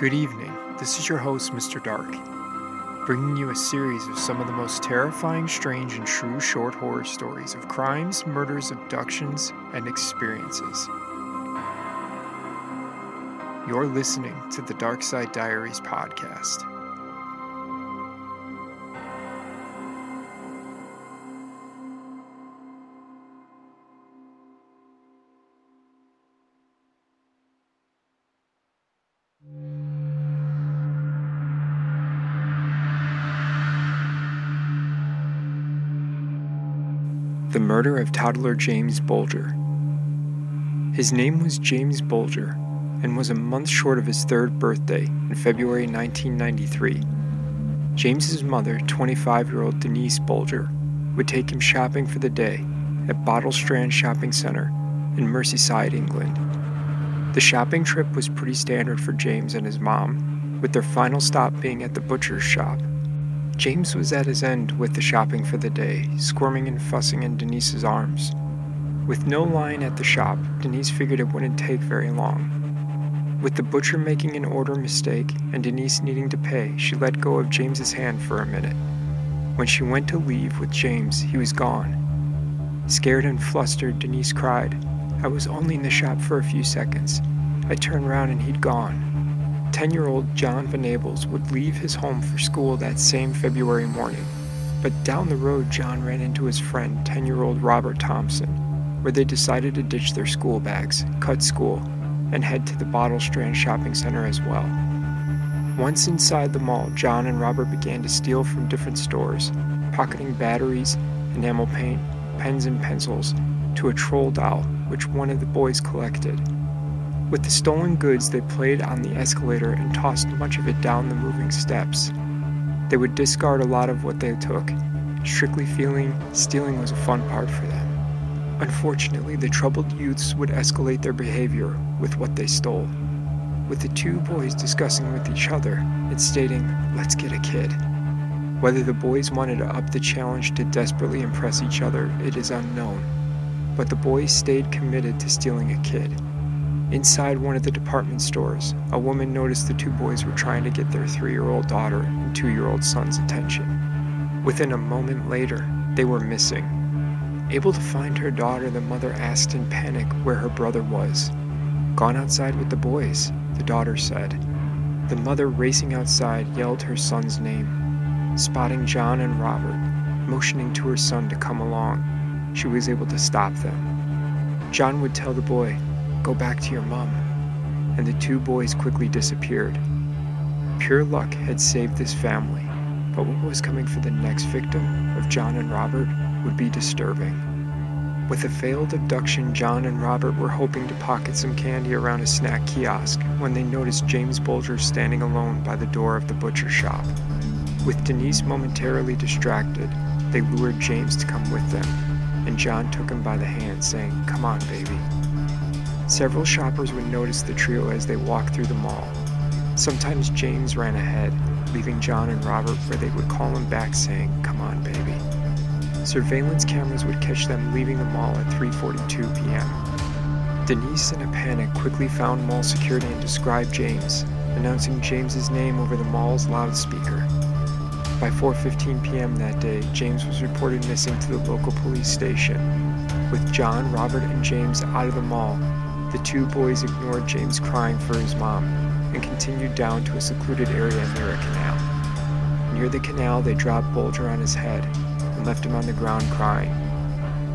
Good evening. This is your host, Mr. Dark, bringing you a series of some of the most terrifying, strange, and true short horror stories of crimes, murders, abductions, and experiences. You're listening to the Dark Side Diaries podcast. The murder of toddler James Bulger. His name was James Bulger and was a month short of his third birthday in February 1993. James's mother, 25-year-old Denise Bulger, would take him shopping for the day at Bootle Strand Shopping Center in Merseyside, England. The shopping trip was pretty standard for James and his mom, with their final stop being at the butcher's shop. James was at his end with the shopping for the day, squirming and fussing in Denise's arms. With no line at the shop, Denise figured it wouldn't take very long. With the butcher making an order mistake and Denise needing to pay, she let go of James's hand for a minute. When she went to leave with James, he was gone. Scared and flustered, Denise cried, I was only in the shop for a few seconds. I turned around and he'd gone. 10 year old John Venables would leave his home for school that same February morning. But down the road, John ran into his friend, 10 year old Robert Thompson, where they decided to ditch their school bags, cut school, and head to the Bootle Strand Shopping Center as well. Once inside the mall, John and Robert began to steal from different stores, pocketing batteries, enamel paint, pens, and pencils, to a troll doll, which one of the boys collected. With the stolen goods, they played on the escalator and tossed much of it down the moving steps. They would discard a lot of what they took, strictly feeling stealing was a fun part for them. Unfortunately, the troubled youths would escalate their behavior with what they stole, with the two boys discussing with each other and stating, Let's get a kid. Whether the boys wanted to up the challenge to desperately impress each other, it is unknown, but the boys stayed committed to stealing a kid. Inside one of the department stores, a woman noticed the two boys were trying to get their three year old daughter and two year old son's attention. Within a moment later, they were missing. Able to find her daughter, the mother asked in panic where her brother was. Gone outside with the boys, the daughter said. The mother, racing outside, yelled her son's name. Spotting John and Robert, motioning to her son to come along, she was able to stop them. John would tell the boy, Go back to your mom. And the two boys quickly disappeared. Pure luck had saved this family, but what was coming for the next victim of John and Robert would be disturbing. With a failed abduction, John and Robert were hoping to pocket some candy around a snack kiosk when they noticed James Bulger standing alone by the door of the butcher shop. With Denise momentarily distracted, they lured James to come with them, and John took him by the hand, saying, Come on, baby. Several shoppers would notice the trio as they walked through the mall. Sometimes James ran ahead, leaving John and Robert where they would call him back saying, Come on, baby. Surveillance cameras would catch them leaving the mall at 3.42 p.m. Denise, in a panic, quickly found mall security and described James, announcing James's name over the mall's loudspeaker. By 4.15 p.m. that day, James was reported missing to the local police station. With John, Robert, and James out of the mall, the two boys ignored James crying for his mom and continued down to a secluded area near a canal. Near the canal, they dropped Bulger on his head and left him on the ground crying.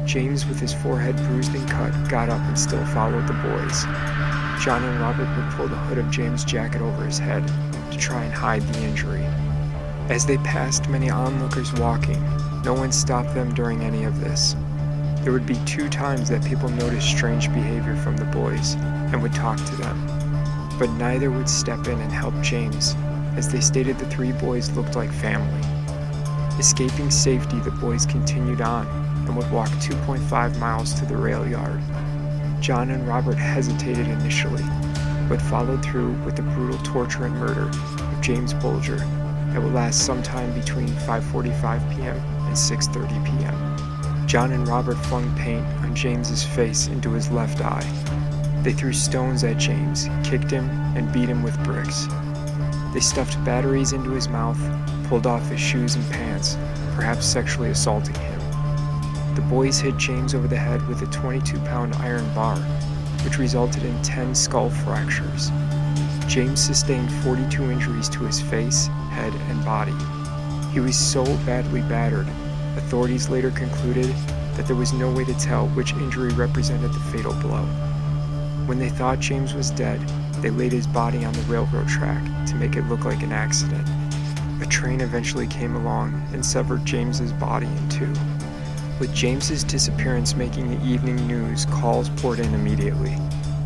James, with his forehead bruised and cut, got up and still followed the boys. John and Robert would pull the hood of James' jacket over his head to try and hide the injury. As they passed many onlookers walking, no one stopped them during any of this. There would be two times that people noticed strange behavior from the boys and would talk to them. But neither would step in and help James, as they stated the three boys looked like family. Escaping safety, the boys continued on and would walk 2.5 miles to the rail yard. John and Robert hesitated initially, but followed through with the brutal torture and murder of James Bulger that would last sometime between 5:45 p.m. and 6:30 p.m. John and Robert flung paint on James's face into his left eye. They threw stones at James, kicked him, and beat him with bricks. They stuffed batteries into his mouth, pulled off his shoes and pants, perhaps sexually assaulting him. The boys hit James over the head with a 22 pound iron bar, which resulted in 10 skull fractures. James sustained 42 injuries to his face, head, and body. He was so badly battered, authorities later concluded that there was no way to tell which injury represented the fatal blow. When they thought James was dead, they laid his body on the railroad track to make it look like an accident. A train eventually came along and severed James's body in two. With James's disappearance making the evening news, calls poured in immediately.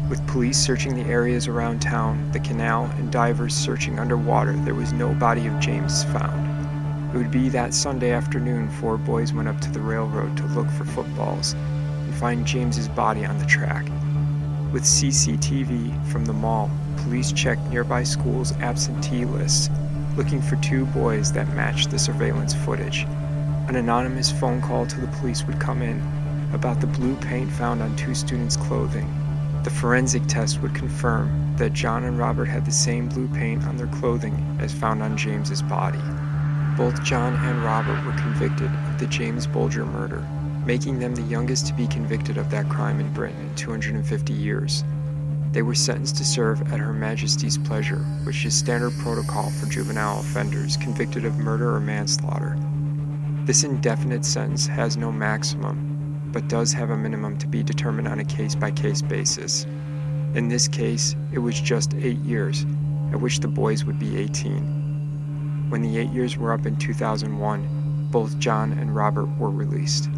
With police searching the areas around town, the canal, and divers searching underwater, there was no body of James found. It would be that Sunday afternoon four boys went up to the railroad to look for footballs and find James's body on the track. With CCTV from the mall, police checked nearby schools' absentee lists, looking for two boys that matched the surveillance footage. An anonymous phone call to the police would come in about the blue paint found on two students' clothing the forensic test would confirm that John and Robert had the same blue paint on their clothing as found on James's body. Both John and Robert were convicted of the James Bulger murder, making them the youngest to be convicted of that crime in Britain in 250 years. They were sentenced to serve at Her Majesty's pleasure, which is standard protocol for juvenile offenders convicted of murder or manslaughter. This indefinite sentence has no maximum but does have a minimum to be determined on a case by case basis. In this case, it was just eight years, at which the boys would be 18. When the eight years were up in 2001, both John and Robert were released.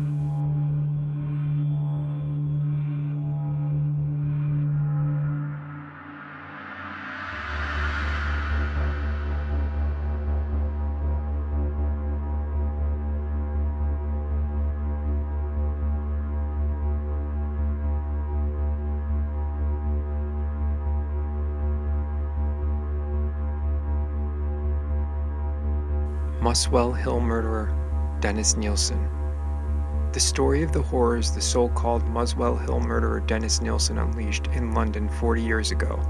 Muswell Hill murderer Dennis Nilsen. The story of the horrors the so called Muswell Hill murderer Dennis Nilsen unleashed in London 40 years ago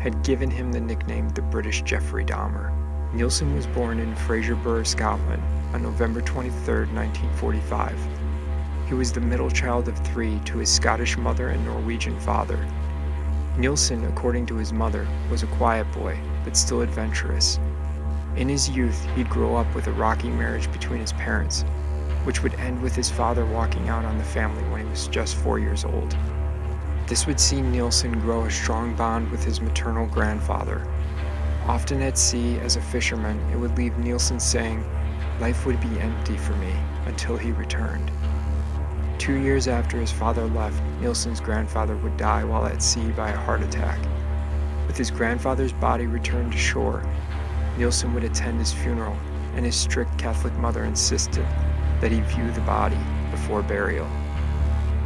had given him the nickname the British Jeffrey Dahmer. Nilsen was born in Fraserburgh, Scotland on November 23, 1945. He was the middle child of three to his Scottish mother and Norwegian father. Nilsen, according to his mother, was a quiet boy, but still adventurous. In his youth, he'd grow up with a rocky marriage between his parents, which would end with his father walking out on the family when he was just four years old. This would see Nilsen grow a strong bond with his maternal grandfather. Often at sea as a fisherman, it would leave Nilsen saying, Life would be empty for me until he returned. Two years after his father left, Nilsen's grandfather would die while at sea by a heart attack. With his grandfather's body returned to shore, Nilsen would attend his funeral, and his strict Catholic mother insisted that he view the body before burial.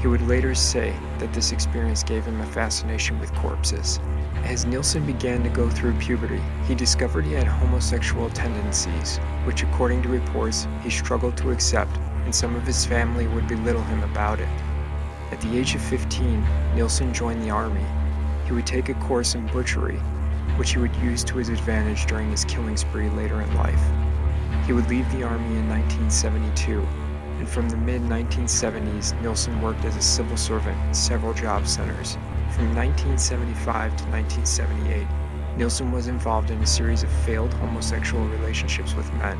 He would later say that this experience gave him a fascination with corpses. As Nilsen began to go through puberty, he discovered he had homosexual tendencies, which, according to reports, he struggled to accept, and some of his family would belittle him about it. At the age of 15, Nilsen joined the army. He would take a course in butchery which he would use to his advantage during his killing spree later in life. He would leave the army in 1972, and from the mid 1970s, Nilsen worked as a civil servant in several job centers. From 1975 to 1978, Nilsen was involved in a series of failed homosexual relationships with men,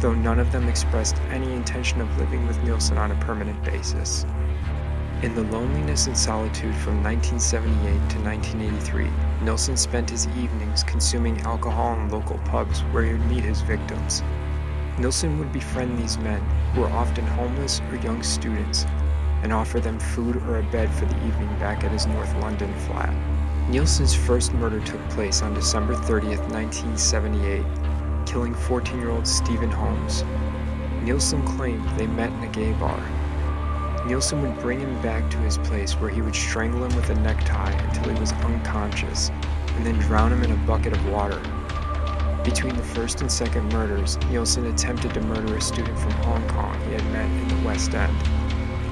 though none of them expressed any intention of living with Nilsen on a permanent basis. In the loneliness and solitude from 1978 to 1983, Nilsen spent his evenings consuming alcohol in local pubs where he would meet his victims. Nilsen would befriend these men, who were often homeless or young students, and offer them food or a bed for the evening back at his North London flat. Nilsen's first murder took place on December 30th, 1978, killing 14 year old Stephen Holmes. Nilsen claimed they met in a gay bar Nilsen would bring him back to his place where he would strangle him with a necktie until he was unconscious, and then drown him in a bucket of water. Between the first and second murders, Nilsen attempted to murder a student from Hong Kong he had met in the West End.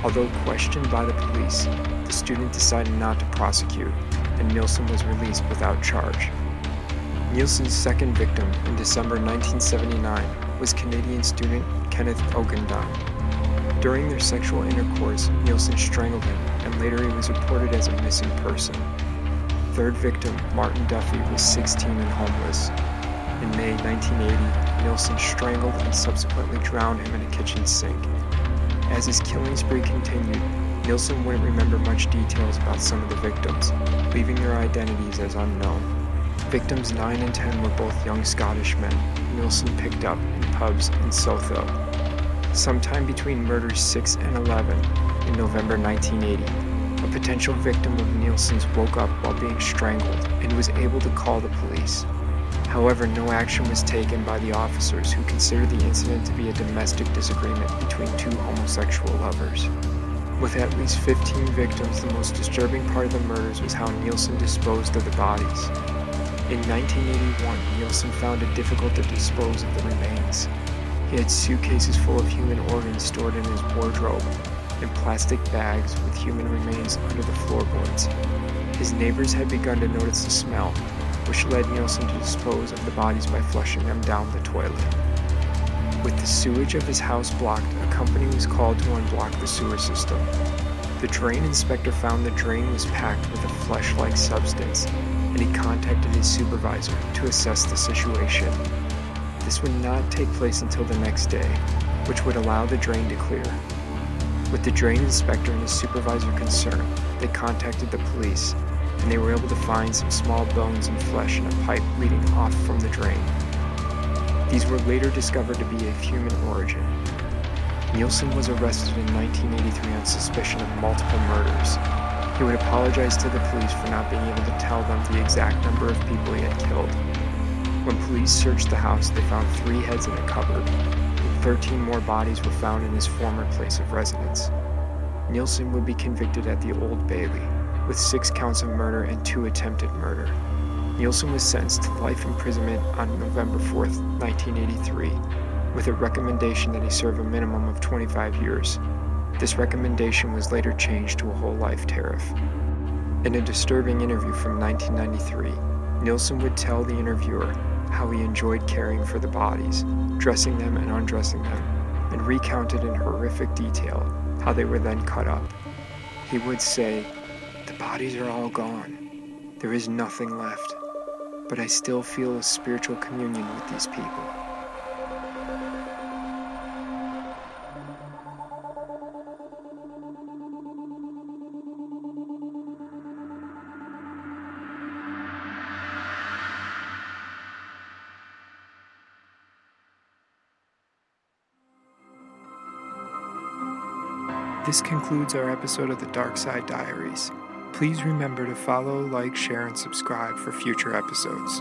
Although questioned by the police, the student decided not to prosecute, and Nilsen was released without charge. Nilsen's second victim in December 1979 was Canadian student Kenneth Ockenden. During their sexual intercourse, Nilsen strangled him, and later he was reported as a missing person. Third victim, Martin Duffy, was 16 and homeless. In May 1980, Nilsen strangled and subsequently drowned him in a kitchen sink. As his killing spree continued, Nilsen wouldn't remember much details about some of the victims, leaving their identities as unknown. Victims 9 and 10 were both young Scottish men Nilsen picked up in pubs in Soho. Sometime between murders 6 and 11 in November 1980, a potential victim of Nilsen's woke up while being strangled and was able to call the police. However, no action was taken by the officers who considered the incident to be a domestic disagreement between two homosexual lovers. With at least 15 victims, the most disturbing part of the murders was how Nilsen disposed of the bodies. In 1981, Nilsen found it difficult to dispose of the remains. He had suitcases full of human organs stored in his wardrobe, and plastic bags with human remains under the floorboards. His neighbors had begun to notice the smell, which led Nilsen to dispose of the bodies by flushing them down the toilet. With the sewage of his house blocked, a company was called to unblock the sewer system. The drain inspector found the drain was packed with a flesh like substance, and he contacted his supervisor to assess the situation. This would not take place until the next day, which would allow the drain to clear. With the drain inspector and his supervisor concerned, they contacted the police and they were able to find some small bones and flesh in a pipe leading off from the drain. These were later discovered to be of human origin. Nilsen was arrested in 1983 on suspicion of multiple murders. He would apologize to the police for not being able to tell them the exact number of people he had killed. When police searched the house, they found three heads in a cupboard, and 13 more bodies were found in his former place of residence. Nilsen would be convicted at the Old Bailey with six counts of murder and two attempted murder. Nilsen was sentenced to life imprisonment on November 4, 1983, with a recommendation that he serve a minimum of 25 years. This recommendation was later changed to a whole life tariff. In a disturbing interview from 1993, Nilsen would tell the interviewer how he enjoyed caring for the bodies, dressing them and undressing them, and recounted in horrific detail how they were then cut up. He would say, The bodies are all gone. There is nothing left. But I still feel a spiritual communion with these people. This concludes our episode of the Dark Side Diaries. Please remember to follow, like, share, and subscribe for future episodes.